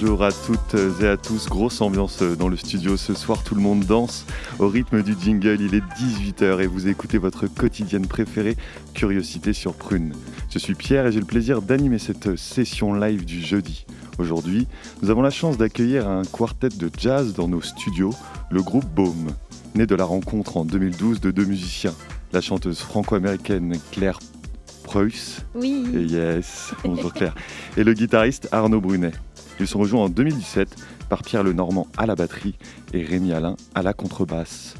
Bonjour à toutes et à tous, grosse ambiance dans le studio ce soir, tout le monde danse au rythme du jingle, il est 18h et vous écoutez votre quotidienne préférée, Curiosité sur Prune. Je suis Pierre et j'ai le plaisir d'animer cette session live du jeudi. Aujourd'hui, nous avons la chance d'accueillir un quartet de jazz dans nos studios, le groupe Baume, né de la rencontre en 2012 de deux musiciens, la chanteuse franco-américaine Claire Preuss. Oui. Yes, bonjour Claire. et le guitariste Arnaud Brunet. Ils sont rejoints en 2017 par Pierre Lenormand à la batterie et Rémi Alain à la contrebasse.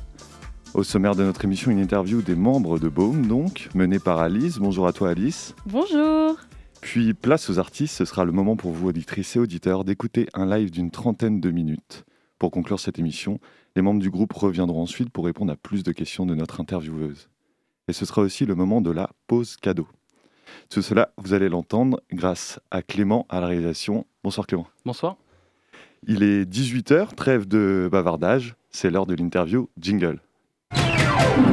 Au sommaire de notre émission, une interview des membres de Baume, donc, menée par Alice. Bonjour à toi Alice. Bonjour. Puis place aux artistes, ce sera le moment pour vous, auditrices et auditeurs, d'écouter un live d'une trentaine de minutes. Pour conclure cette émission, les membres du groupe reviendront ensuite pour répondre à plus de questions de notre intervieweuse. Et ce sera aussi le moment de la pause cadeau. Tout cela, vous allez l'entendre grâce à Clément à la réalisation. Bonsoir Clément. Bonsoir. Il est 18h, trêve de bavardage, c'est l'heure de l'interview Jingle.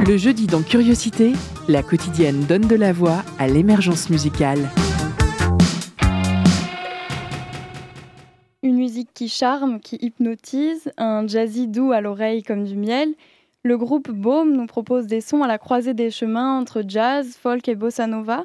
Le jeudi dans Curiosité, la quotidienne donne de la voix à l'émergence musicale. Une musique qui charme, qui hypnotise, un jazzy doux à l'oreille comme du miel. Le groupe Baume nous propose des sons à la croisée des chemins entre jazz, folk et bossa nova.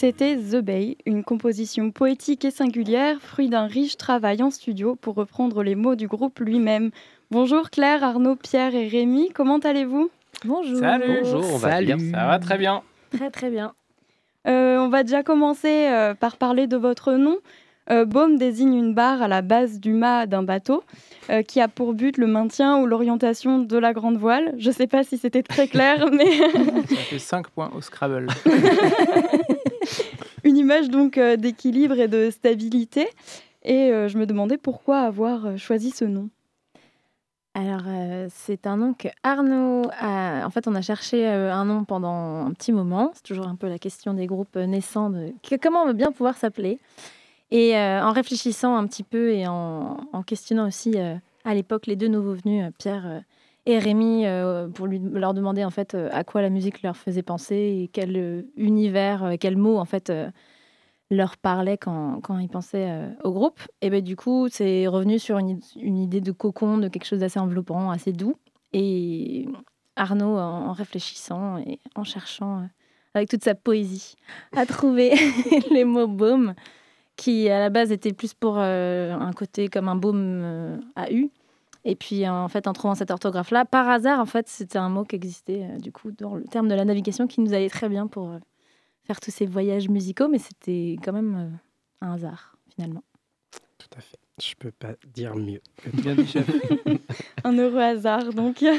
C'était The Bay, une composition poétique et singulière, fruit d'un riche travail en studio pour reprendre les mots du groupe lui-même. Bonjour Claire, Arnaud, Pierre et Rémi, comment allez-vous? Bonjour. Salut. Bonjour, on va bien. Ça va très bien. Très très bien. Euh, On va déjà commencer euh, par parler de votre nom. Euh, Baume désigne une barre à la base du mât d'un bateau euh, qui a pour but le maintien ou l'orientation de la grande voile. Je ne sais pas si c'était très clair, mais Ça fait 5 points au Scrabble. une image donc euh, d'équilibre et de stabilité. Et euh, je me demandais pourquoi avoir euh, choisi ce nom. Alors, c'est un nom que Arnaud a. En fait, on a cherché un nom pendant un petit moment. C'est toujours un peu la question des groupes naissants de comment on veut bien pouvoir s'appeler. Et en réfléchissant un petit peu et en, en questionnant aussi à l'époque les deux nouveaux venus, Pierre et Rémi, euh, pour lui, leur demander en fait euh, à quoi la musique leur faisait penser et quel euh, univers, quel mot en fait leur parlait quand, quand ils pensaient au groupe. Et ben du coup, c'est revenu sur une, une idée de cocon, de quelque chose d'assez enveloppant, assez doux. Et Arnaud, en, réfléchissant et en cherchant, avec toute sa poésie, a trouvé les mots baume, qui à la base étaient plus pour un côté comme un baume à U. Et puis en fait, en trouvant cette orthographe-là, par hasard, en fait, c'était un mot qui existait euh, du coup dans le terme de la navigation qui nous allait très bien pour euh, faire tous ces voyages musicaux, mais c'était quand même euh, un hasard finalement. Tout à fait. Je peux pas dire mieux. Bien dit, chef. Un heureux hasard, donc.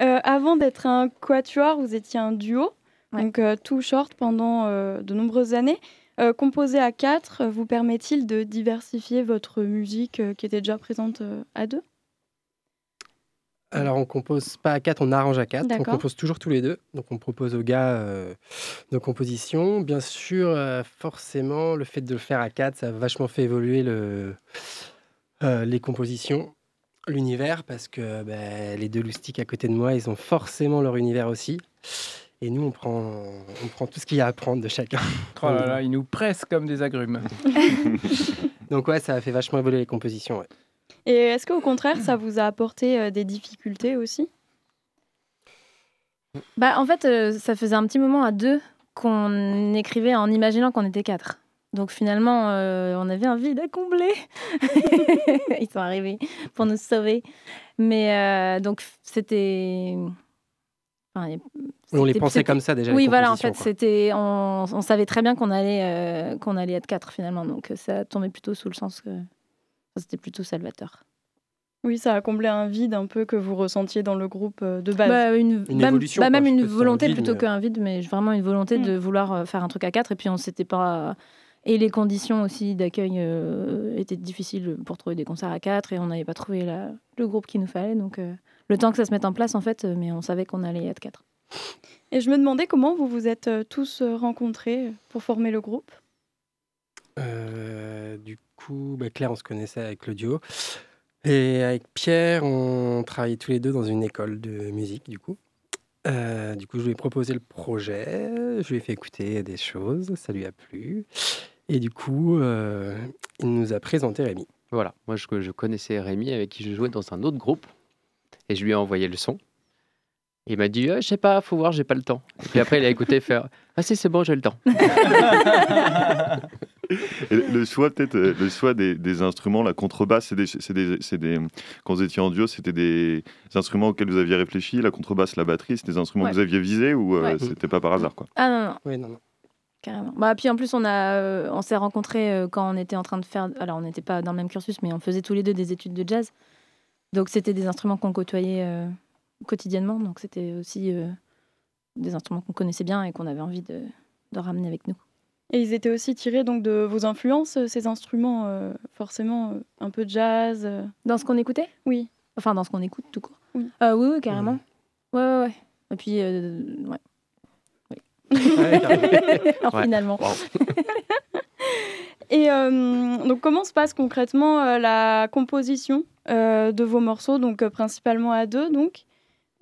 Euh, avant d'être un quatuor, vous étiez un duo, Ouais. donc euh, tout short pendant euh, de nombreuses années. Euh, composé à quatre, vous permet-il de diversifier votre musique euh, qui était déjà présente euh, à deux? Alors, on compose pas à quatre, on arrange à quatre. On compose toujours tous les deux. Donc, on propose aux gars euh, nos compositions. Bien sûr, euh, forcément, le fait de le faire à quatre, ça a vachement fait évoluer le, euh, les compositions, l'univers, parce que ben, les deux loustiques à côté de moi, ils ont forcément leur univers aussi. Et nous, on prend, on prend tout ce qu'il y a à prendre de chacun. Oh là là, ils nous pressent comme des agrumes. Donc ouais, ça a fait vachement évoluer les compositions. ouais. Et est-ce qu'au contraire, ça vous a apporté euh, des difficultés aussi? Bah, en fait, euh, ça faisait un petit moment à deux qu'on écrivait en imaginant qu'on était quatre. Donc finalement, euh, on avait un vide à combler. Ils sont arrivés pour nous sauver. Mais euh, donc c'était. enfin, on les pensait comme ça déjà. Oui, voilà, en fait, c'était. On, on savait très bien qu'on allait, euh, qu'on allait être quatre finalement. Donc ça tombait plutôt sous le sens que. Enfin, C'était plutôt salvateur. Oui, ça a comblé un vide un peu que vous ressentiez dans le groupe euh, de base. Bah, une, Une même, évolution, bah, quoi. même une un volonté vide, plutôt mais- qu'un vide, mais vraiment une volonté Mm. de vouloir euh, faire un truc à quatre. Et puis on s'était pas. Et les conditions aussi d'accueil euh, étaient difficiles pour trouver des concerts à quatre et on n'avait pas trouvé la- le groupe qu'il nous fallait. Donc euh, le temps que ça se mette en place en fait, mais on savait qu'on allait être quatre. Et je me demandais comment vous vous êtes tous rencontrés pour former le groupe? Euh, du coup, bah, Claire, on se connaissait avec le duo. Et avec Pierre, on travaillait tous les deux dans une école de musique, du coup. Euh, du coup, je lui ai proposé le projet, je lui ai fait écouter des choses, ça lui a plu. Et du coup, euh, il nous a présenté Rémi. Voilà, moi je, je connaissais Rémi avec qui je jouais dans un autre groupe et je lui ai envoyé le son. Il m'a dit, Ah, je sais pas, faut voir, j'ai pas le temps. Et puis après, il a écouté faire, ah si, c'est bon, j'ai le temps. Et le choix, peut-être, euh, le choix des, des instruments, la contrebasse, c'est des, c'est des, c'est des- quand vous étiez en duo, c'était des instruments auxquels vous aviez réfléchi. La contrebasse, la batterie, c'est des instruments Ouais. que vous aviez visés ou euh, Ouais. c'était pas par hasard quoi? Ah non, non, Oui, non, non. carrément. Bah, puis en plus, on, a, euh, on s'est rencontrés euh, quand on était en train de faire. Alors on n'était pas dans le même cursus, mais on faisait tous les deux des études de jazz. Donc c'était des instruments qu'on côtoyait euh, quotidiennement. Donc c'était aussi euh, des instruments qu'on connaissait bien et qu'on avait envie de, de ramener avec nous. Et ils étaient aussi tirés donc de vos influences, euh, ces instruments, euh, forcément euh, un peu jazz. euh. Dans ce qu'on écoutait? Oui. Enfin, dans ce qu'on écoute tout court. Oui. Euh, oui, oui, carrément. Ouais, ouais, ouais. Et puis, euh, ouais. Alors, Ouais. finalement. Et euh, donc comment se passe concrètement euh, la composition euh, de vos morceaux, donc euh, principalement à deux donc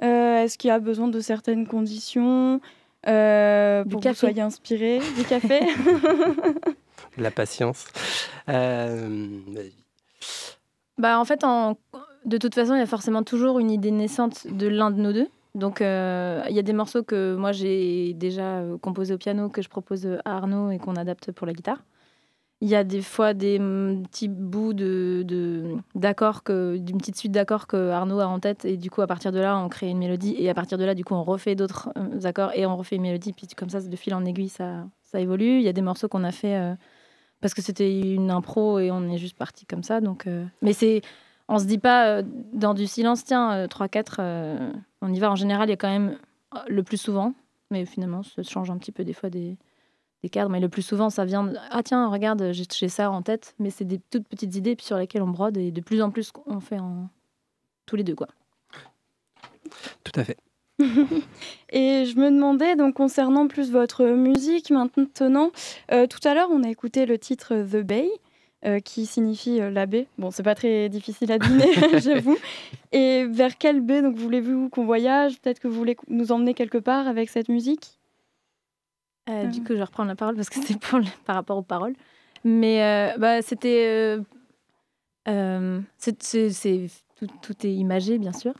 Euh, Est-ce qu'il y a besoin de certaines conditions? Euh, Du pour que vous café. soyez inspiré Du café De la patience. Euh. Bah, en fait, en... de toute façon, il y a forcément toujours une idée naissante de l'un de nous deux. Donc, euh, il y a des morceaux que moi j'ai déjà euh, composés au piano, que je propose à Arnaud et qu'on adapte pour la guitare. Il y a des fois des mm, petits bouts de, d'accords, que, d'une petite suite d'accords que Arnaud a en tête. Et du coup, à partir de là, on crée une mélodie. Et à partir de là, du coup, on refait d'autres euh, accords et on refait une mélodie. Puis comme ça, de fil en aiguille, ça, ça évolue. Il y a des morceaux qu'on a fait euh, parce que c'était une impro et on est juste parti comme ça. Donc, euh, Mais c'est on se dit pas dans du silence, tiens, euh, 3-4, euh, on y va. En général, il y a quand même le plus souvent, mais finalement, ça change un petit peu des fois des, des cadres. Mais le plus souvent, ça vient de Ah, tiens, regarde, j'ai ça en tête, mais c'est des toutes petites idées puis sur lesquelles on brode et de plus en plus, on fait en... tous les deux. quoi. Tout à fait. Et je me demandais, donc concernant plus votre musique maintenant, euh, tout à l'heure on a écouté le titre The Bay, euh, qui signifie euh, la baie. Bon, c'est pas très difficile à deviner, j'avoue. Et vers quelle baie donc voulez-vous qu'on voyage? Peut-être que vous voulez nous emmener quelque part avec cette musique? Euh, Du Mhm. coup, je vais reprendre la parole parce que pour le- par rapport aux paroles. Mais euh, bah, c'était. euh, euh, tout, tout est imagé, bien sûr.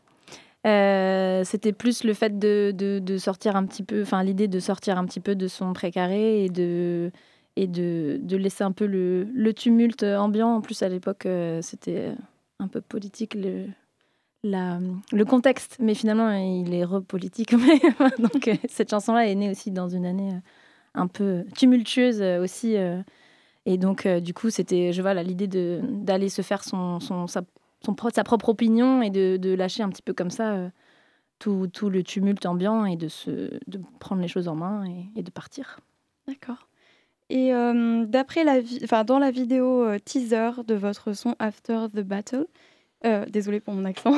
C'était plus le fait de, de- de sortir un petit peu, enfin l'idée de sortir un petit peu de son précaré et de, et de, de laisser un peu le, le tumulte ambiant. En plus, à l'époque, c'était un peu politique le, la, le contexte, mais finalement, il est repolitique. Donc, cette chanson-là est née aussi dans une année un peu tumultueuse euh, aussi. euh, et donc, euh, du coup, c'était, je vois, l'idée d'aller se faire son, son, sa, son sa propre opinion et de, de lâcher un petit peu comme ça euh, tout, tout le tumulte ambiant et de, se, de prendre les choses en main et, et de partir. D'accord. Et euh, d'après la, enfin dans la vidéo teaser de votre son After the Battle, désolé pour mon accent,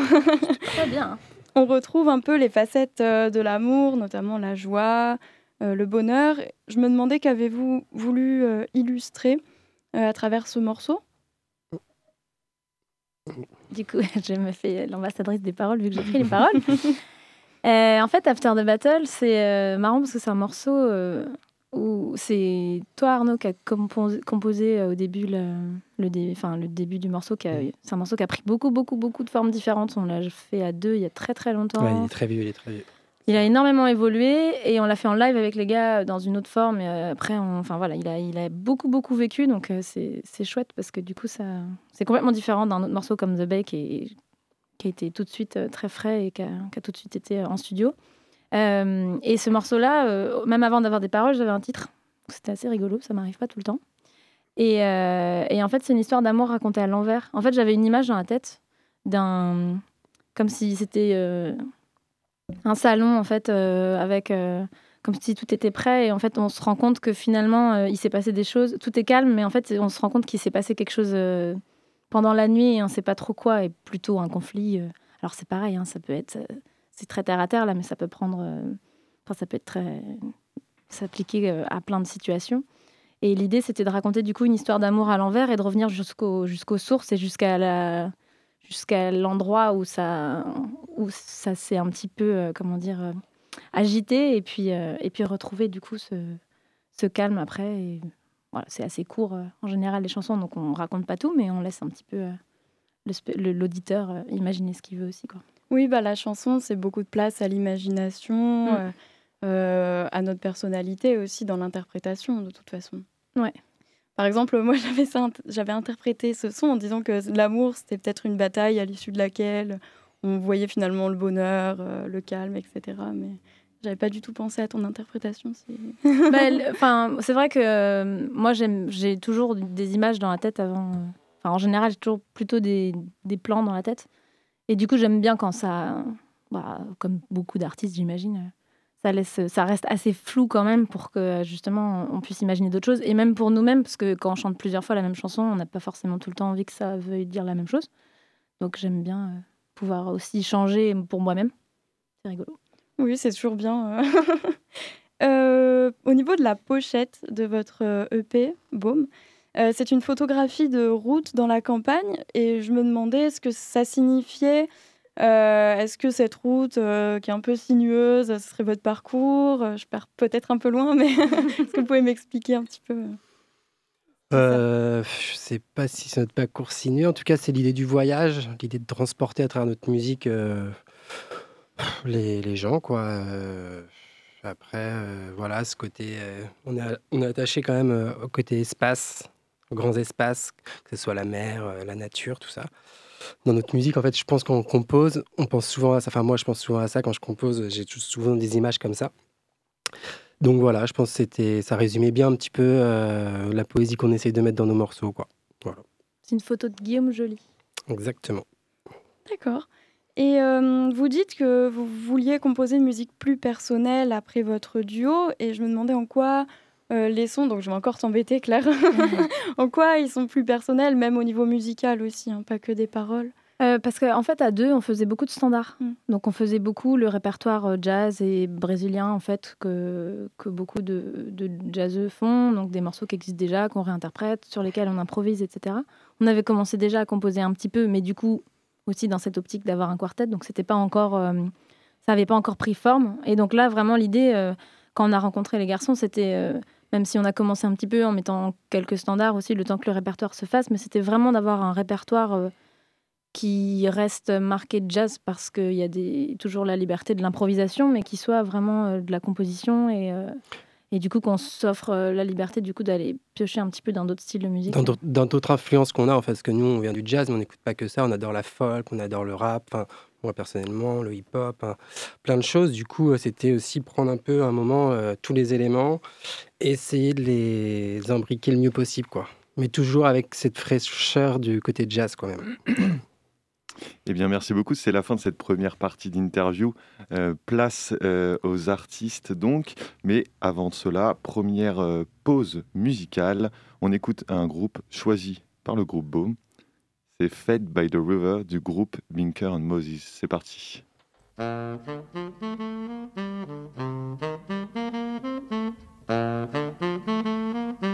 Très bien. on retrouve un peu les facettes de l'amour, notamment la joie, le bonheur. Je me demandais qu'avez-vous voulu euh, illustrer euh, à travers ce morceau? Du coup, je me fais l'ambassadrice des paroles vu que j'écris les paroles. Euh, en fait, After the Battle, c'est euh, marrant parce que c'est un morceau euh, où c'est toi, Arnaud, qui a composé, composé, euh, au début le, le, dé- enfin, le début du morceau. C'est un morceau qui a pris beaucoup, beaucoup, beaucoup de formes différentes. On l'a fait à deux il y a très, très longtemps. Ouais, il est très vieux, il est très vieux. Il a énormément évolué et on l'a fait en live avec les gars dans une autre forme. Euh, après, enfin voilà, il a, beaucoup beaucoup vécu, donc euh, c'est chouette parce que du coup, ça, c'est complètement différent d'un autre morceau comme The Bay qui, a été tout de suite euh, très frais et qui a, tout de suite été en studio. Et ce morceau-là, même avant d'avoir des paroles, j'avais un titre. C'était assez rigolo, ça m'arrive pas tout le temps. Et, en fait, c'est une histoire d'amour racontée à l'envers. En fait, j'avais une image dans la tête d'un, comme si c'était un salon en fait euh, avec euh, comme si tout était prêt. Et en fait on se rend compte que finalement euh, il s'est passé des choses. Tout est calme mais en fait on se rend compte qu'il s'est passé quelque chose pendant la nuit et on sait pas trop quoi. Et plutôt un conflit alors c'est pareil hein, ça peut être c'est très terre à terre là mais ça peut prendre ça peut être très s'appliquer à plein de situations. Et l'idée c'était de raconter du coup une histoire d'amour à l'envers et de revenir jusqu'au jusqu'aux sources et jusqu'à la jusqu'à l'endroit où ça, où ça s'est un petit peu, euh, comment dire, euh, agité, et puis, euh, et puis retrouver du coup ce, ce calme après. Et, voilà, c'est assez court en général les chansons, donc on raconte pas tout, mais on laisse un petit peu l'auditeur imaginer ce qu'il veut aussi. Quoi. Oui, bah, la chanson, c'est beaucoup de place à l'imagination, Mm. euh, à notre personnalité aussi dans l'interprétation, de toute façon. Ouais. Par exemple, moi, j'avais j'avais interprété ce son en disant que l'amour, c'était peut-être une bataille à l'issue de laquelle on voyait finalement le bonheur, euh, le calme, etc. Mais j'avais pas du tout pensé à ton interprétation. c'est- Bah, Enfin, c'est vrai que euh, moi j'ai toujours des images dans la tête avant. Enfin, en général, j'ai toujours plutôt des, des plans dans la tête. Et du coup, j'aime bien quand ça, bah, comme beaucoup d'artistes, j'imagine, ça laisse, ça reste assez flou quand même pour que justement on puisse imaginer d'autres choses. Et même pour nous-mêmes, parce que quand on chante plusieurs fois la même chanson, on n'a pas forcément tout le temps envie que ça veuille dire la même chose. Donc j'aime bien euh, pouvoir aussi changer pour moi-même. C'est rigolo. Oui, c'est toujours bien. euh. Euh, au niveau de la pochette de votre euh, EP, Baume, c'est une photographie de route dans la campagne et je me demandais ce que ça signifiait. Est-ce que cette route qui est un peu sinueuse, serait votre parcours? Je pars peut-être un peu loin, mais est-ce que vous pouvez m'expliquer un petit peu Euh, je sais pas si c'est notre parcours sinueux. En tout cas, c'est l'idée du voyage, l'idée de transporter à travers notre musique euh, les, gens, quoi. Euh, après, voilà, ce côté, on est, on est attaché quand même au côté espace, aux grands espaces, que ce soit la mer, la nature, tout ça. Dans notre musique, en fait, je pense qu'on compose, on pense souvent à ça. Enfin, moi, je pense souvent à ça quand je compose. J'ai souvent des images comme ça. Donc voilà, je pense que c'était, ça résumait bien un petit peu euh, la poésie qu'on essaye de mettre dans nos morceaux, quoi. Voilà, C'est une photo de Guillaume Joly. exactement. D'accord. Et euh, vous dites que vous vouliez composer une musique plus personnelle après votre duo, et je me demandais en quoi euh, les sons, donc je vais encore t'embêter Claire, en quoi ils sont plus personnels, même au niveau musical aussi, hein, pas que des paroles. Euh, parce qu'en en fait, à deux, on faisait beaucoup de standards. Mm. Donc, on faisait beaucoup le répertoire euh, jazz et brésilien, en fait, que, que beaucoup de, de jazzeux font. Donc, des morceaux qui existent déjà, qu'on réinterprète, sur lesquels on improvise, etc. On avait commencé déjà à composer un petit peu, mais du coup, aussi dans cette optique d'avoir un quartet. Donc, c'était pas encore, euh, ça n'avait pas encore pris forme. Et donc, là, vraiment, l'idée, euh, quand on a rencontré les garçons, c'était. même si on a commencé un petit peu en mettant quelques standards aussi, le temps que le répertoire se fasse, mais c'était vraiment d'avoir un répertoire qui reste marqué de jazz parce qu'il y a toujours la liberté de l'improvisation, mais qui soit vraiment euh, de la composition et, euh, et du coup qu'on s'offre euh, la liberté du coup d'aller piocher un petit peu dans d'autres styles de musique. Dans d'autres- influences qu'on a, en fait, parce que nous, on vient du jazz, mais on n'écoute pas que ça. On adore la folk, on adore le rap, moi personnellement, le hip-hop, hein, plein de choses. Du coup, c'était aussi prendre un peu, un moment, tous les éléments, essayer de les imbriquer le mieux possible, quoi. Mais toujours avec cette fraîcheur du côté jazz, quand même. Eh bien, merci beaucoup. C'est la fin de cette première partie d'interview. Euh, place euh, aux artistes, donc. Mais avant cela, première euh, pause musicale. On écoute un groupe choisi par le groupe Boom. C'est Fed by the River du groupe Binker and Moses. C'est parti.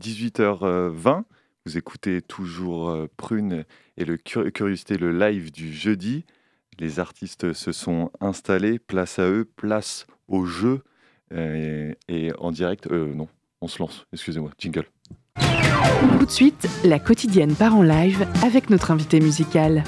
18h20. Vous écoutez toujours euh, Prune et le Cur- Curiosité, le live du jeudi. Les artistes se sont installés. Place à eux, place au jeu. Euh, et en direct, euh, non, on se lance. Excusez-moi, jingle. Tout de suite, la quotidienne part en live avec notre invité musical.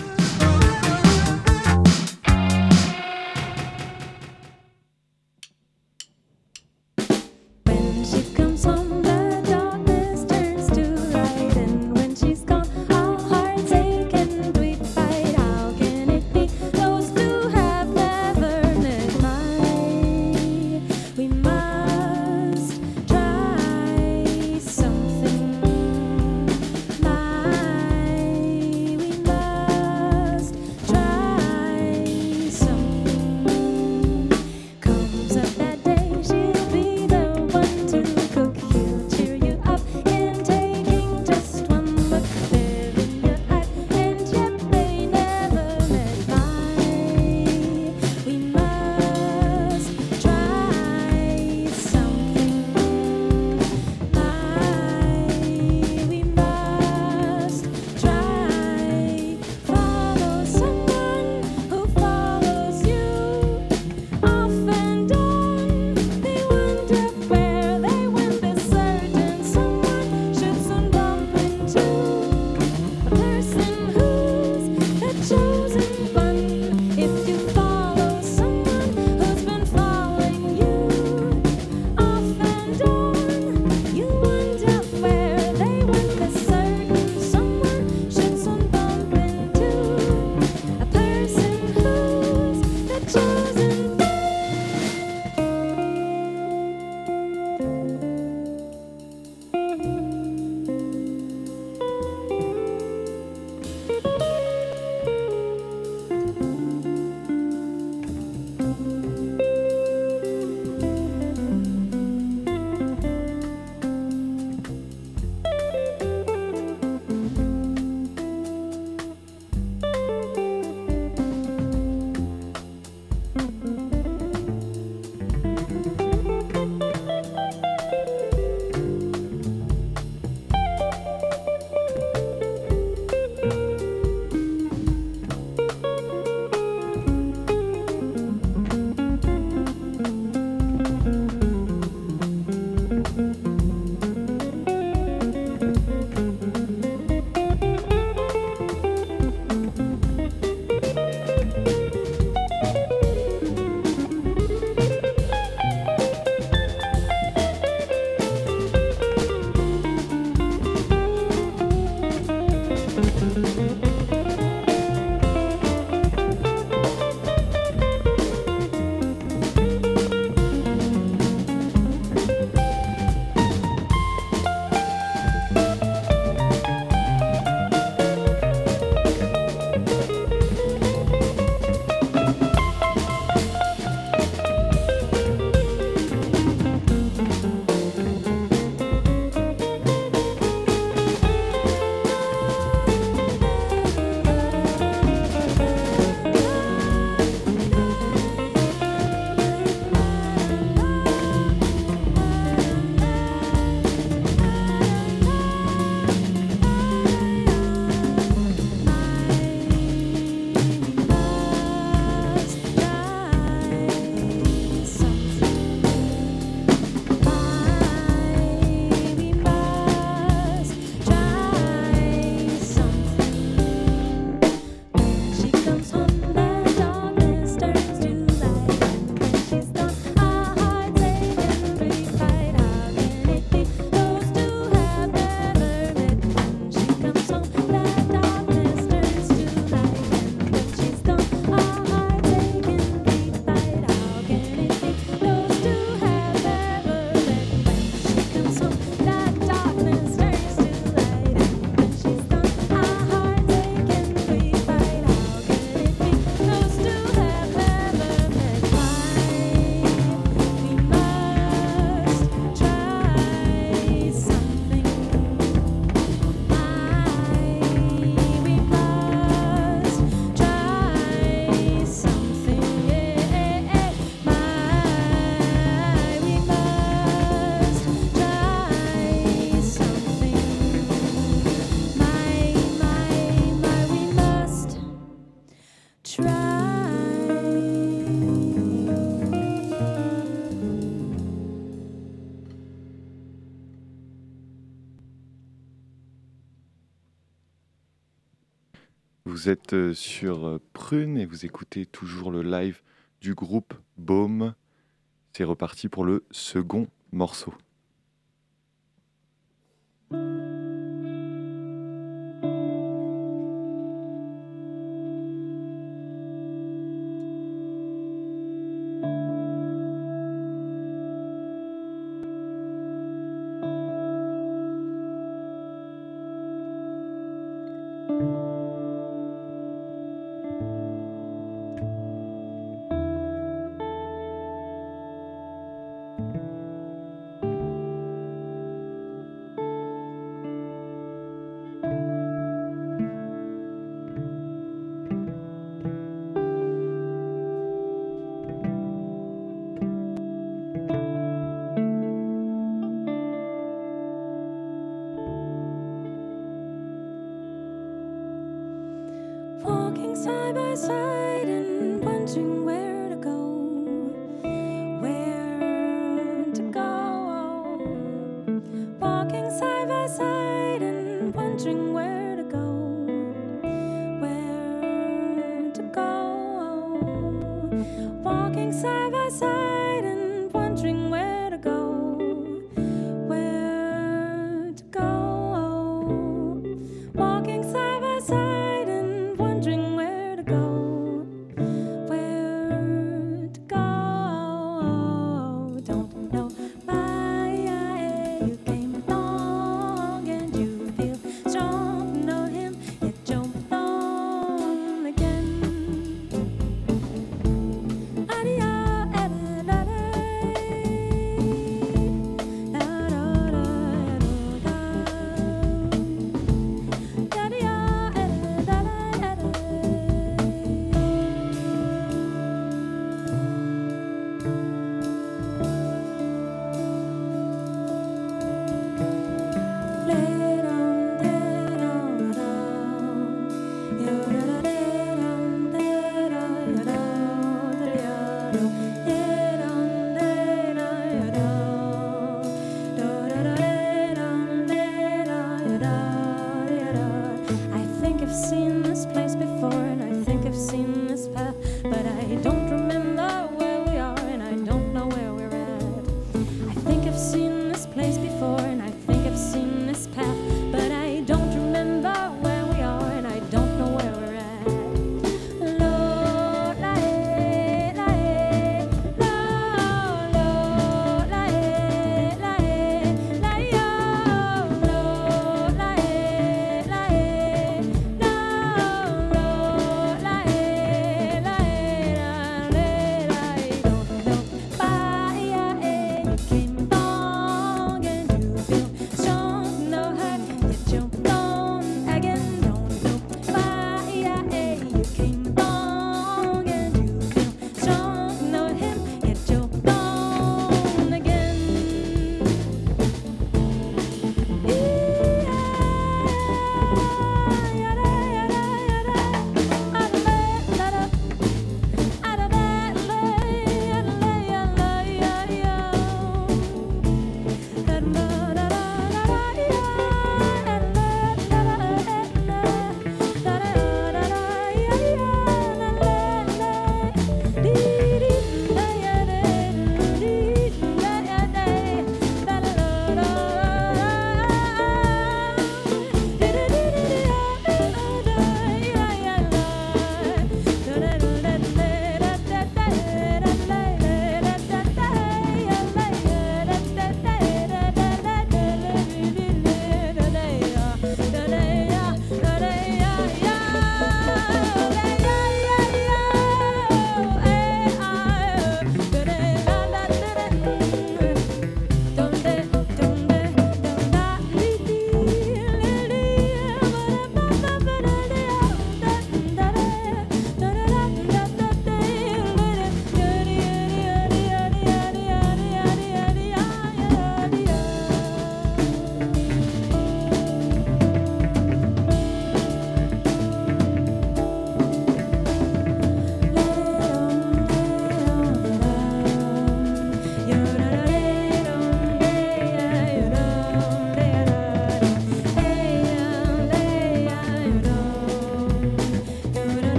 Vous êtes euh, sur euh, Prune et vous écoutez toujours le live du groupe Baume. C'est reparti pour le second morceau. myself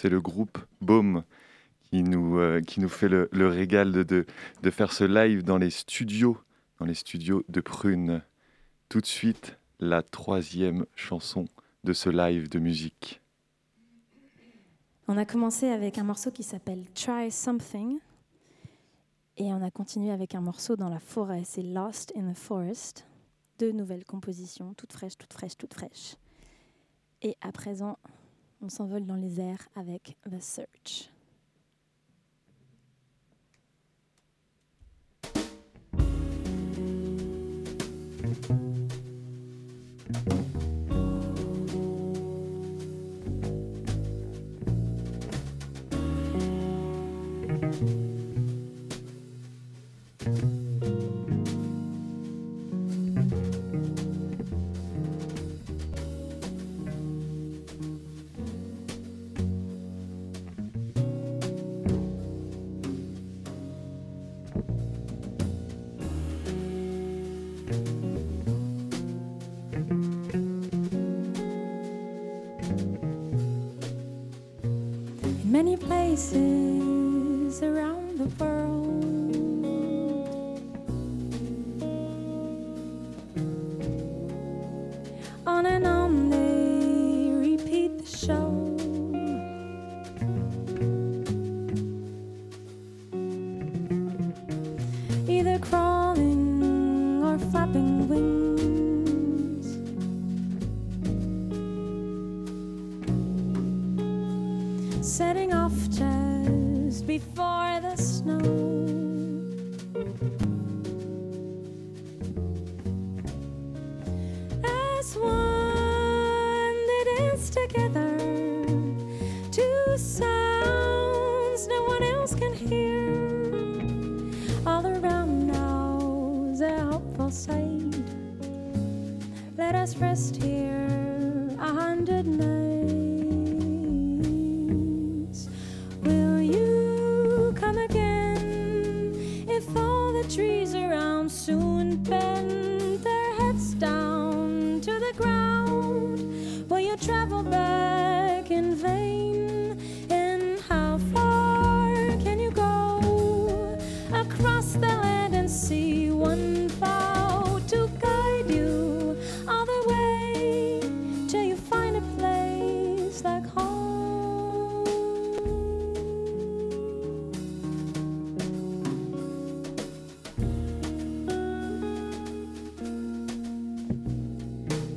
C'est le groupe Baume qui nous, euh, qui nous fait le, régal de, de, de faire ce live dans les studios, dans les studios de Prune. Tout de suite, la troisième chanson de ce live de musique. On a commencé avec un morceau qui s'appelle Try Something. Et on a continué avec un morceau dans la forêt, c'est Lost in the Forest. Deux nouvelles compositions, toutes fraîches, toutes fraîches, toutes fraîches. Et à présent, on s'envole dans les airs avec The Search. see.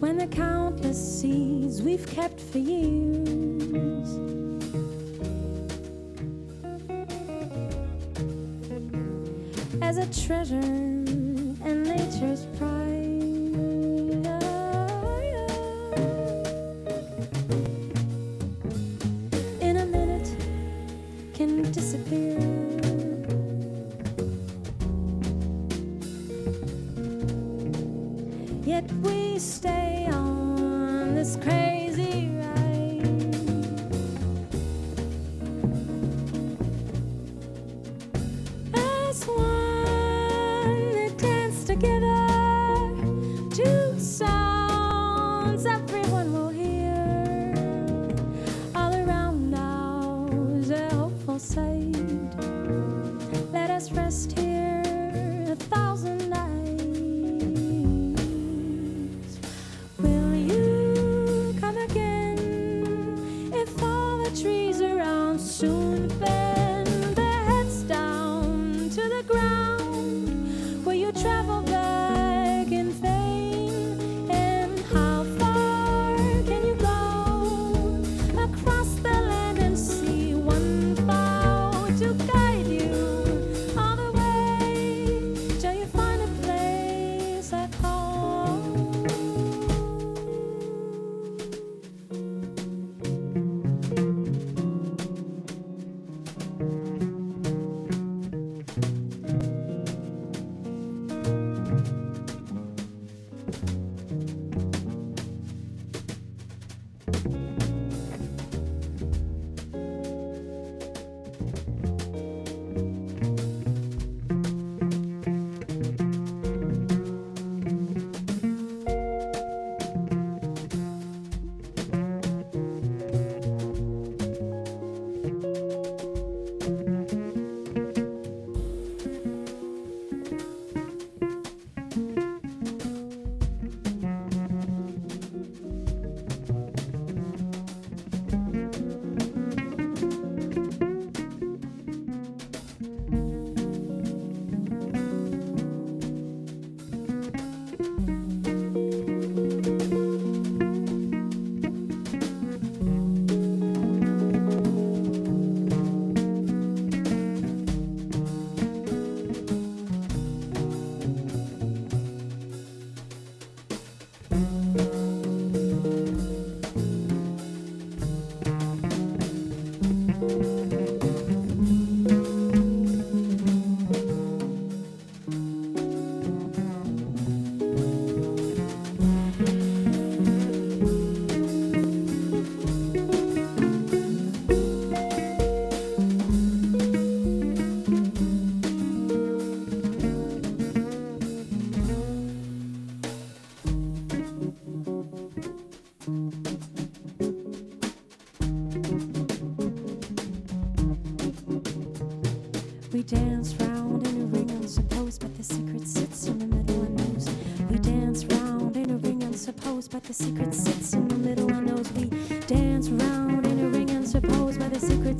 When the countless seeds we've kept for years. As a treasure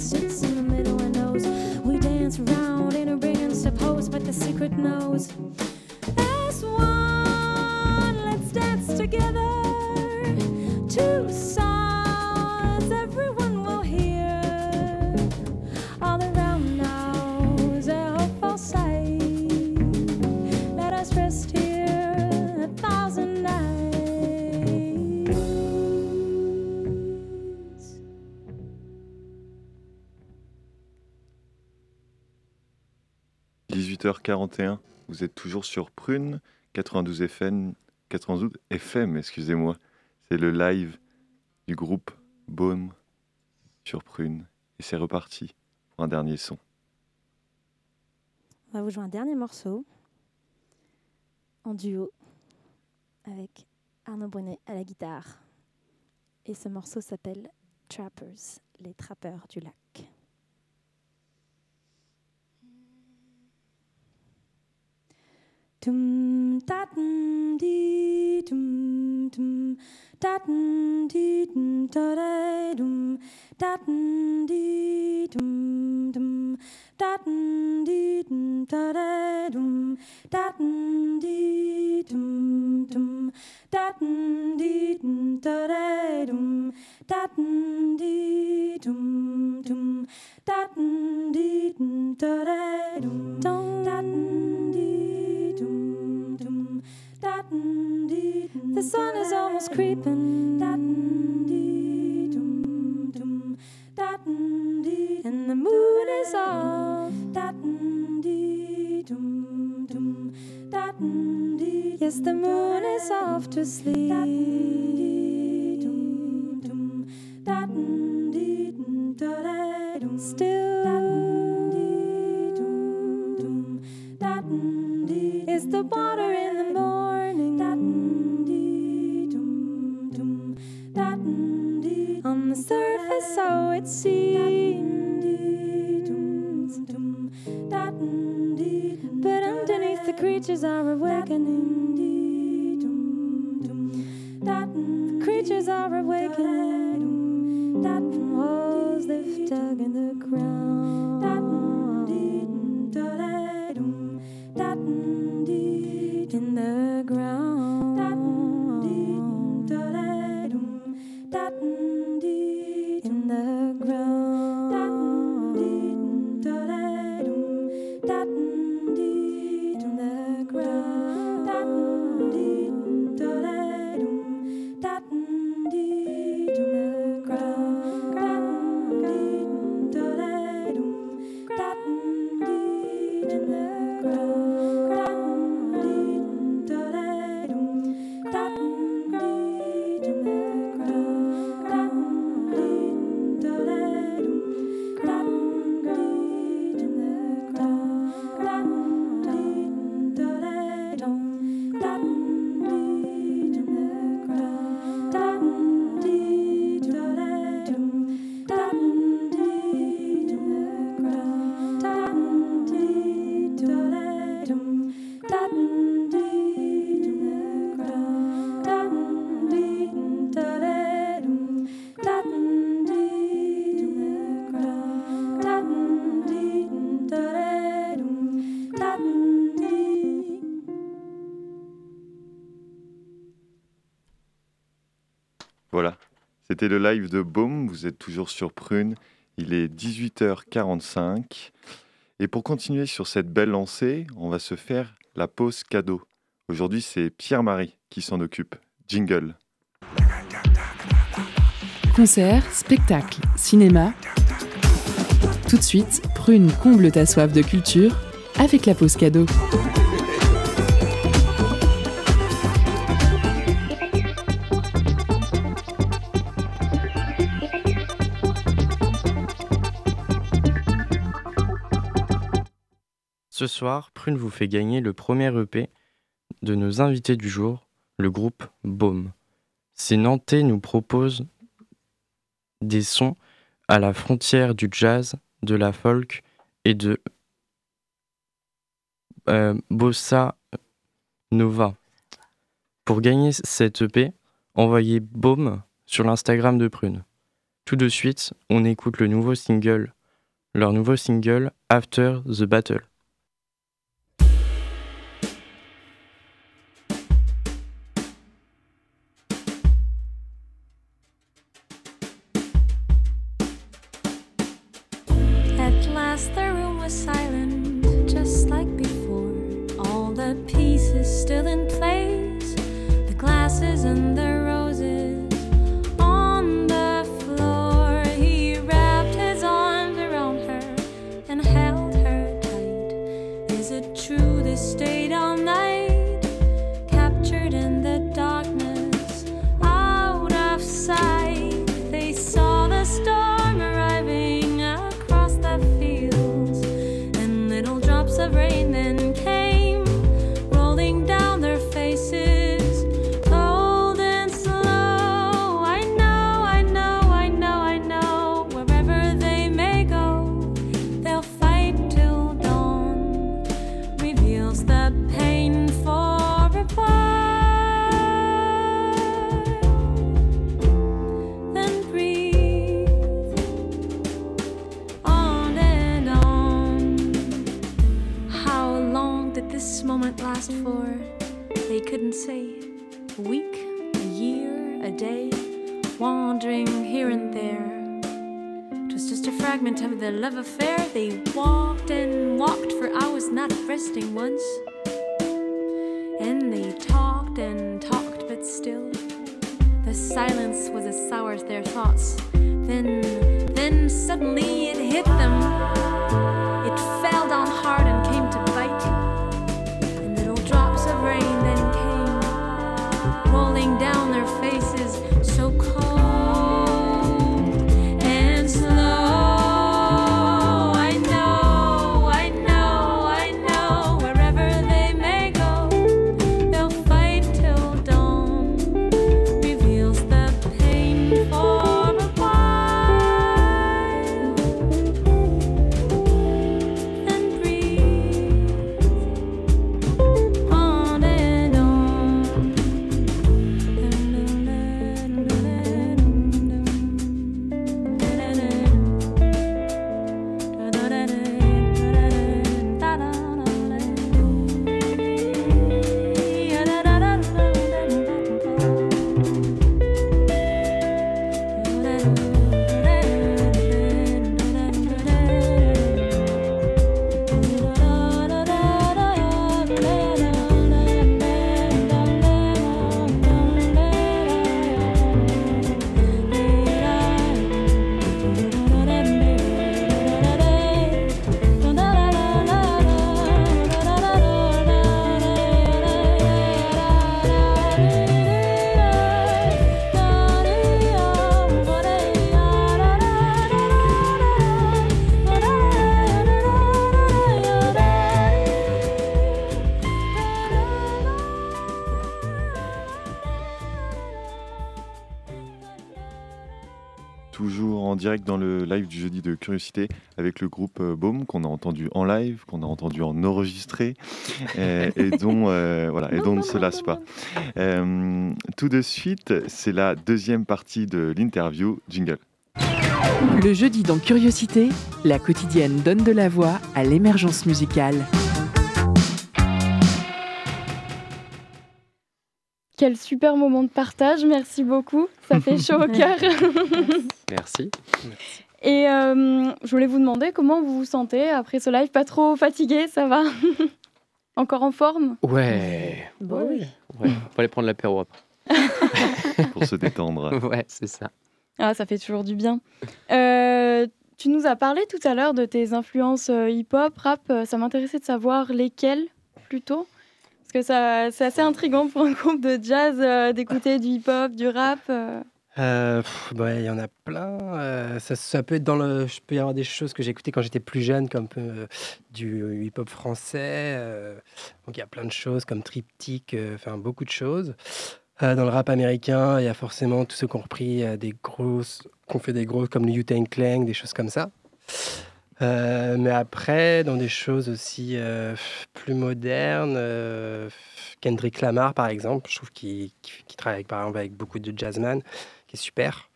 sits in the middle and knows. We dance round in a ring unsupposed, but the secret knows. As one, let's dance together. 18h41, vous êtes toujours sur Prune, 92 FM, 92 FM, excusez-moi. C'est le live du groupe Baume sur Prune. Et c'est reparti pour un dernier son. On va vous jouer un dernier morceau en duo avec Arnaud Brunet à la guitare. Et ce morceau s'appelle Trappers, les trappeurs du lac. Dum datten dee dum dum datten dee dum da da dum. Datten dee dum dum datten dee dum da da dum. Datten dee dum dum datten dum da da dum. Datten dee dum dum datten dum da da dum. Datten dee the sun is almost creeping. And the moon is off. Yes, the moon is off to sleep. Still is the water in it seems. C'était le live de Baume, vous êtes toujours sur Prune, il est 18h45. Et pour continuer sur cette belle lancée, on va se faire la pause cadeau. Aujourd'hui, c'est Pierre-Marie qui s'en occupe. Jingle. Concert, spectacle, cinéma. Tout de suite, Prune comble ta soif de culture avec la pause cadeau. Soir, Prune vous fait gagner le premier EP de nos invités du jour, le groupe Baume. Ces Nantais nous proposent des sons à la frontière du jazz, de la folk et de euh, bossa nova. Pour gagner cette EP, envoyez Baume sur l'Instagram de Prune. Tout de suite, on écoute le nouveau single, leur nouveau single After the Battle. Captured in du jeudi de Curiosité avec le groupe euh, Baume qu'on a entendu en live, qu'on a entendu en enregistré euh, et dont, euh, voilà, et dont on ne se lasse pas. Euh, tout de suite, c'est la deuxième partie de l'interview Jingle. Le jeudi dans Curiosité, la quotidienne donne de la voix à l'émergence musicale. Quel super moment de partage, merci beaucoup. Ça fait chaud au cœur. Merci. Et euh, je voulais vous demander comment vous vous sentez après ce live. Pas trop fatigué, ça va? Encore en forme? Ouais. Bon, oui. Ouais. On va aller prendre l'apéro après. pour se détendre. Ouais, c'est ça. Ah, ça fait toujours du bien. Euh, tu nous as parlé tout à l'heure de tes influences euh, hip-hop, rap. Ça m'intéressait de savoir lesquelles plutôt. Parce que ça, c'est assez intriguant pour un groupe de jazz euh, d'écouter du hip-hop, du rap. euh. Euh, Il y en a plein. euh, ça, ça peut être dans le. Je peux y avoir des choses que j'ai écoutées quand j'étais plus jeune, comme euh, du hip-hop français. euh, donc il y a plein de choses comme Triptyque, euh, enfin beaucoup de choses. Dans le rap américain, il y a forcément tous ceux qui ont repris des grosses, qu'on fait des grosses comme le Wu-Tang Clan, des choses comme ça. Mais après, dans des choses aussi plus modernes, Kendrick Lamar par exemple, je trouve qu'il travaille avec, par exemple avec beaucoup de jazzman, qui est super.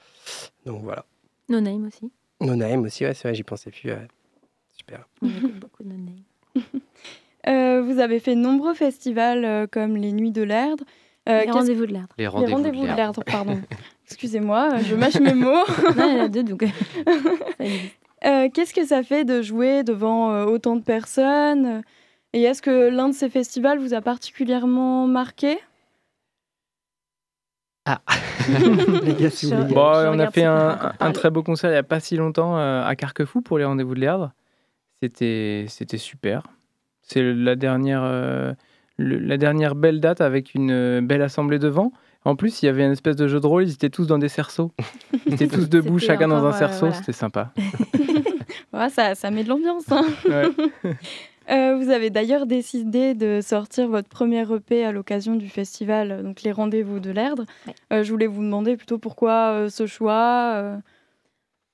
Donc voilà. No Name aussi. No Name aussi, ouais, c'est vrai, j'y pensais plus. ouais. Super. Beaucoup No Name. Euh, vous avez fait de nombreux festivals euh, comme les Nuits de l'Erdre. Euh, Les rendez-vous de l'Erdre. Les rendez-vous, de de l'Erdre, pardon. Excusez-moi, je mâche mes mots. Non, il y en a deux, donc ça existe. Euh, Qu'est-ce que ça fait de jouer devant euh, autant de personnes? Et est-ce que l'un de ces festivals vous a particulièrement marqué? Les gars, si vous Je- voulez. Bon, je on a fait un, très beau concert il n'y a pas si longtemps euh, à Carquefou pour les rendez-vous de l'Erdre. C'était super. C'est la dernière, euh, le- la dernière belle date avec une euh, belle assemblée devant. En plus, il y avait une espèce de jeu de rôle, ils étaient tous dans des cerceaux. Ils étaient tous debout, chacun dans un euh, cerceau, voilà. c'était sympa. Ouais, ça, ça met de l'ambiance. hein. Ouais. Euh, vous avez d'ailleurs décidé de sortir votre premier EP à l'occasion du festival, donc les rendez-vous de l'Erdre. Ouais. Euh, je voulais vous demander plutôt pourquoi euh, ce choix.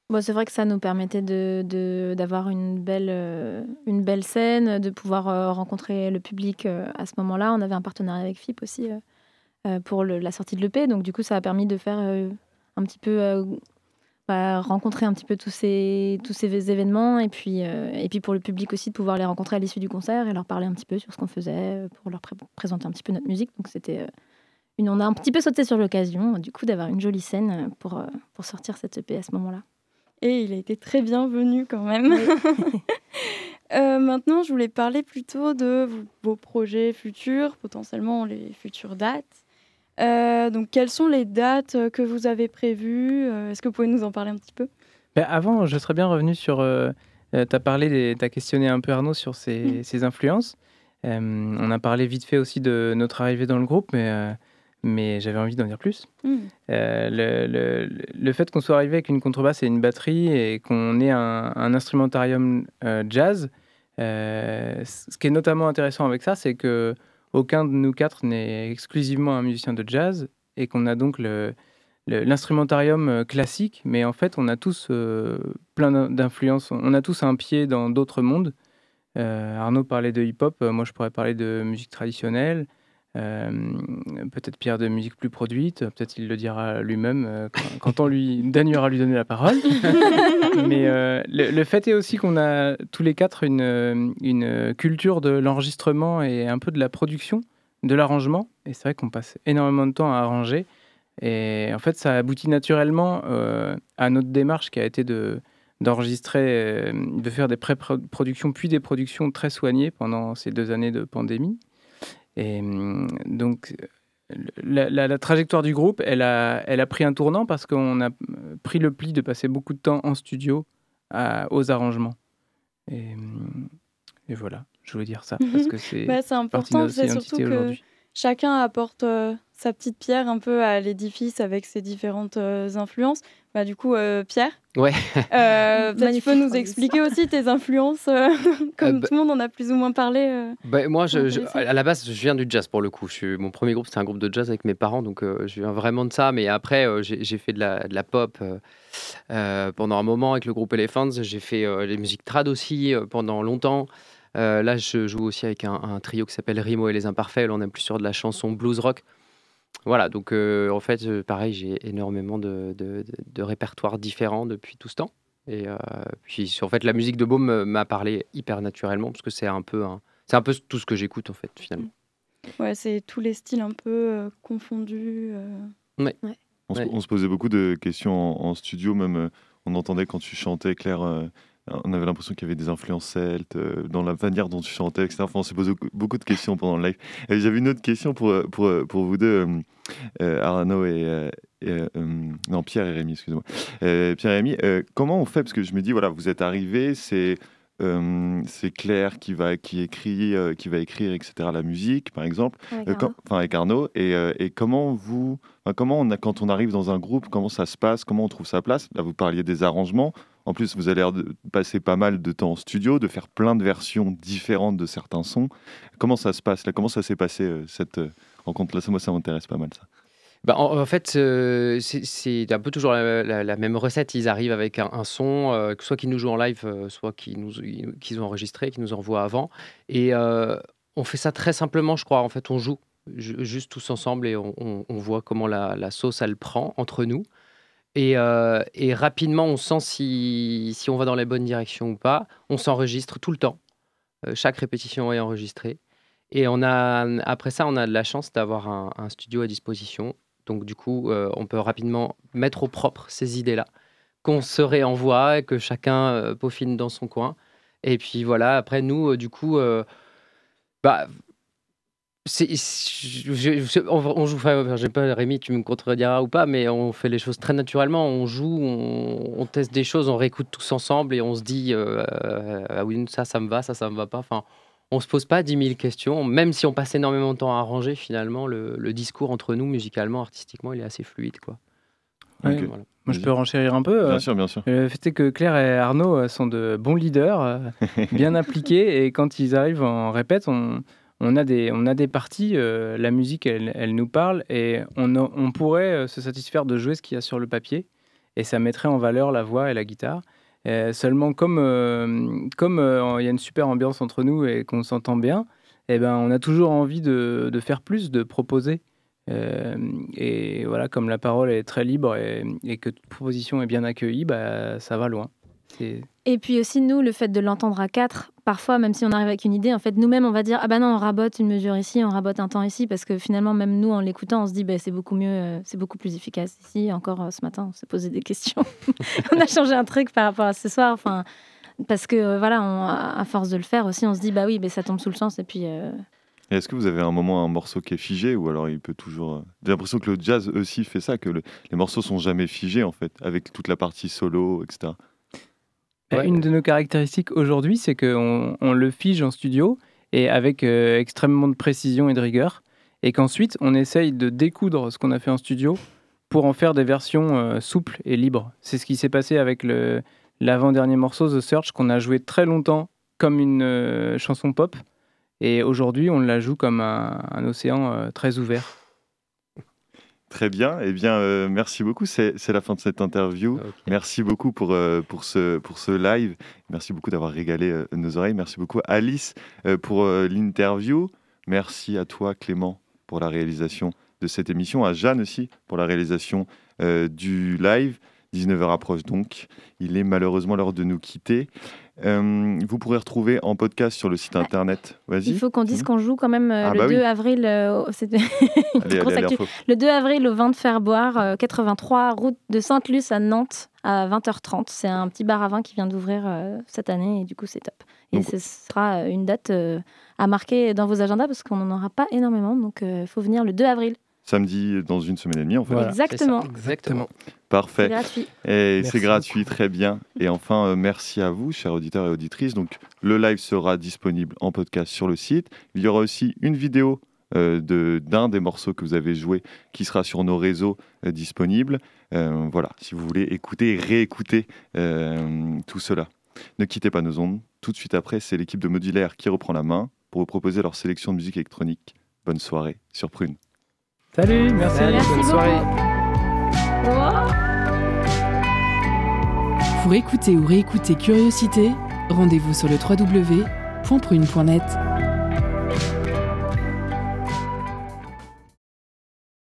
Bon, c'est vrai que ça nous permettait de, d'avoir une belle, une belle scène, de pouvoir rencontrer le public à ce moment-là. On avait un partenariat avec FIP aussi pour le- la sortie de l'EP. Donc, du coup, ça a permis de faire un petit peu. Bah, rencontrer un petit peu tous ces, tous ces événements. Et puis, euh, et puis pour le public aussi, de pouvoir les rencontrer à l'issue du concert et leur parler un petit peu sur ce qu'on faisait, euh, pour leur pré- présenter un petit peu notre musique. Donc, c'était. euh, une, on a un petit peu sauté sur l'occasion, du coup, d'avoir une jolie scène pour, pour sortir cette EP à ce moment-là. Et il a été très bienvenu quand même. Euh, maintenant, je voulais parler plutôt de vos- vos projets futurs, potentiellement les futures dates. Euh, donc, quelles sont les dates euh, que vous avez prévues Euh, Est-ce que vous pouvez nous en parler un petit peu? Ben, avant, je serais bien revenu sur. euh, tu as parlé, tu as questionné un peu Arnaud sur ses, ses influences. Euh, on a parlé vite fait aussi de notre arrivée dans le groupe, mais, mais j'avais envie d'en dire plus. Euh, le, le- le fait qu'on soit arrivé avec une contrebasse et une batterie et qu'on ait un, un instrumentarium jazz, ce qui est notamment intéressant avec ça, c'est que aucun de nous quatre n'est exclusivement un musicien de jazz et qu'on a donc l'instrumentarium euh, classique, mais en fait, on a tous euh, plein d'in- d'influences. On a tous un pied dans d'autres mondes. Euh, Arnaud parlait de hip-hop, moi je pourrais parler de musique traditionnelle. Euh, peut-être Pierre de musique plus produite, peut-être il le dira lui-même euh, quand, quand on lui daignera lui donner la parole. Mais euh, le, le fait est aussi qu'on a tous les quatre une, une culture de l'enregistrement et un peu de la production, de l'arrangement. Et c'est vrai qu'on passe énormément de temps à arranger. Et en fait, ça aboutit naturellement euh, à notre démarche qui a été de d'enregistrer, euh, de faire des pré-productions puis des productions très soignées pendant ces deux années de pandémie. Et hum, donc, la, la- la trajectoire du groupe, elle a, elle a pris un tournant parce qu'on a pris le pli de passer beaucoup de temps en studio à- aux arrangements. Et, hum, et voilà, je voulais dire ça parce que c'est Bah, important, c'est surtout que chacun apporte euh, sa petite pierre un peu à l'édifice avec ses différentes euh, influences. Bah, du coup, euh, Pierre, Ouais. euh, peut-être tu peux nous expliquer aussi tes influences, euh, comme Euh, bah- tout le monde en a plus ou moins parlé. euh. Bah, moi, je, je- Intéressant. à la base, je viens du jazz pour le coup. Je suis, mon premier groupe, c'était un groupe de jazz avec mes parents, donc euh, je viens vraiment de ça. Mais après, euh, j'ai j'ai fait de la, de la pop pendant un moment avec le groupe Elephants. J'ai fait euh, les musiques trad aussi euh, pendant longtemps. Euh, là, je joue aussi avec un, un trio qui s'appelle Rimo et les Imparfaits. Là, on est plus sur de la chanson blues rock. Voilà, donc euh, en fait, euh, pareil, j'ai énormément de, de, de- de répertoires différents depuis tout ce temps. Et euh, puis, sur- en fait, la musique de Baume m'a parlé hyper naturellement parce que c'est un peu un- c'est un peu tout ce que j'écoute en fait finalement. Ouais, c'est tous les styles un peu euh, confondus. euh. On, se, Ouais. on se posait beaucoup de questions en, en studio, même on entendait quand tu chantais, Claire, euh, on avait l'impression qu'il y avait des influences celtes euh, dans la manière dont tu chantais, etc. Enfin, on s'est posé beaucoup- de questions pendant le live. J'avais une autre question pour, pour, pour vous deux, euh, euh, Arnaud et, euh, et, euh, hum, non Pierre et Rémi, excusez-moi. Pierre et Rémi, comment on fait? Parce que je me dis, voilà, vous êtes arrivés, c'est c'est Claire qui va qui écrit, qui va écrire, etc. La musique, par exemple. Avec Arnaud. quand- avec Arnaud et, et comment vous comment on a, quand on arrive dans un groupe comment ça se passe? Comment on trouve sa place? Là vous parliez des arrangements en plus vous de passer pas mal de temps en studio de faire plein de versions différentes de certains sons comment ça se passe là? Comment ça s'est passé euh, cette euh, rencontre là moi ça m'intéresse pas mal ça Bah, en, fait, euh, c'est- un peu toujours la, même recette. Ils arrivent avec un, son, soit qu'ils nous jouent en live, soit qu'ils nous ont enregistré, qu'ils nous envoient avant. Et on fait ça très simplement, je crois. En fait, on joue ju- juste tous ensemble et on voit comment la, la sauce, elle prend entre nous. Et, euh, et rapidement, on sent si, on va dans les bonnes directions ou pas. On s'enregistre tout le temps. Euh, chaque répétition est enregistrée. Et on a, après ça, on a de la chance d'avoir un, studio à disposition. Donc, du coup, euh, on peut rapidement mettre au propre ces idées-là, qu'on se réenvoie, et que chacun peaufine dans son coin. Et puis voilà, après, nous, du coup, bah, je- on, on joue, enfin, j'ai pas, Rémi, tu me contrediras ou pas, mais on fait les choses très naturellement. On joue, on, on teste des choses, on réécoute tous ensemble et on se dit, euh, ah oui, ça, ça me va, ça, ça me va pas. Enfin, on se pose pas 10 000 questions, même si on passe énormément de temps à arranger, finalement, le, le discours entre nous, musicalement, artistiquement, il est assez fluide. Quoi. Ouais. Ok. Voilà. Moi, je peux renchérir un peu. euh, bien sûr bien sûr Le fait est que Claire et Arnaud euh, sont de bons leaders, euh, bien appliqués, et quand ils arrivent en répète, on, on, a, des, on a des parties, euh, la musique, elle, elle nous parle, et on, on pourrait euh, se satisfaire de jouer ce qu'il y a sur le papier, et ça mettrait en valeur la voix et la guitare. Euh, seulement, comme euh, comme euh, il y a une super ambiance entre nous et qu'on s'entend bien, eh ben, on a toujours envie de, de faire plus, de proposer. Et voilà, comme la parole est très libre et, et que toute proposition est bien accueillie, bah, ça va loin. Et puis aussi, nous, le fait de l'entendre à quatre, parfois, même si on arrive avec une idée, en fait, nous-mêmes, on va dire Ah bah non, on rabote une mesure ici, on rabote un temps ici, parce que finalement, même nous, en l'écoutant, on se dit bah, C'est beaucoup mieux, euh, c'est beaucoup plus efficace ici. Encore euh, ce matin, on s'est posé des questions. on a changé un truc par rapport à ce soir. Enfin, parce que euh, voilà, on- à force de le faire aussi, on se dit Bah oui, mais ça tombe sous le sens. Et puis. euh, Est-ce que vous avez un moment, un morceau qui est figé ou alors il peut toujours. J'ai l'impression que le jazz aussi fait ça, que le- les morceaux sont jamais figés en fait, avec toute la partie solo, etc. Une de nos caractéristiques aujourd'hui, c'est qu'on on le fige en studio et avec euh, extrêmement de précision et de rigueur, et qu'ensuite on essaye de découdre ce qu'on a fait en studio pour en faire des versions euh, souples et libres. C'est ce qui s'est passé avec le- l'avant-dernier morceau, The Search, qu'on a joué très longtemps comme une euh, chanson pop, et aujourd'hui on la joue comme un, un océan très ouvert. Très bien. Eh bien, euh, merci beaucoup. C'est la fin de cette interview. Merci beaucoup pour, euh, pour, ce, pour ce live. Merci beaucoup d'avoir régalé euh, nos oreilles. Merci beaucoup Alice pour l'interview. Merci à toi Clément pour la réalisation de cette émission. À Jeanne aussi pour la réalisation du live. 19h approche donc. Il est malheureusement l'heure de nous quitter. Euh, vous pourrez retrouver en podcast sur le site internet. Vas-y. il faut qu'on dise qu'on joue quand même euh, Ah le bah 2 oui. avril. euh, Allez, allez, allez. Le 2 avril au vin de faire boire, euh, 83 route de Sainte-Luce à Nantes à 20h30. C'est un petit bar à vin qui vient d'ouvrir cette année et du coup c'est top. Et Donc- ce sera une date à marquer dans vos agendas parce qu'on n'en aura pas énormément. Donc il faut venir le 2 avril. Samedi dans une semaine et demie en fait. Voilà. Exactement. Exactement. C'est Parfait. gratuit. Et c'est gratuit, très bien. Et enfin, euh, merci à vous, chers auditeurs et auditrices. Donc, le live sera disponible en podcast sur le site. Il y aura aussi une vidéo euh, de- d'un des morceaux que vous avez joué qui sera sur nos réseaux euh, disponibles. Euh, voilà, si vous voulez écouter et réécouter euh, tout cela. Ne quittez pas nos ondes. Tout de suite après, c'est l'équipe de Modulaire qui reprend la main pour vous proposer leur sélection de musique électronique. Bonne soirée sur Prune. Salut, merci, Merci bonne beaucoup. soirée. Pour écouter ou réécouter Curiosité, rendez-vous sur le www.prune.net.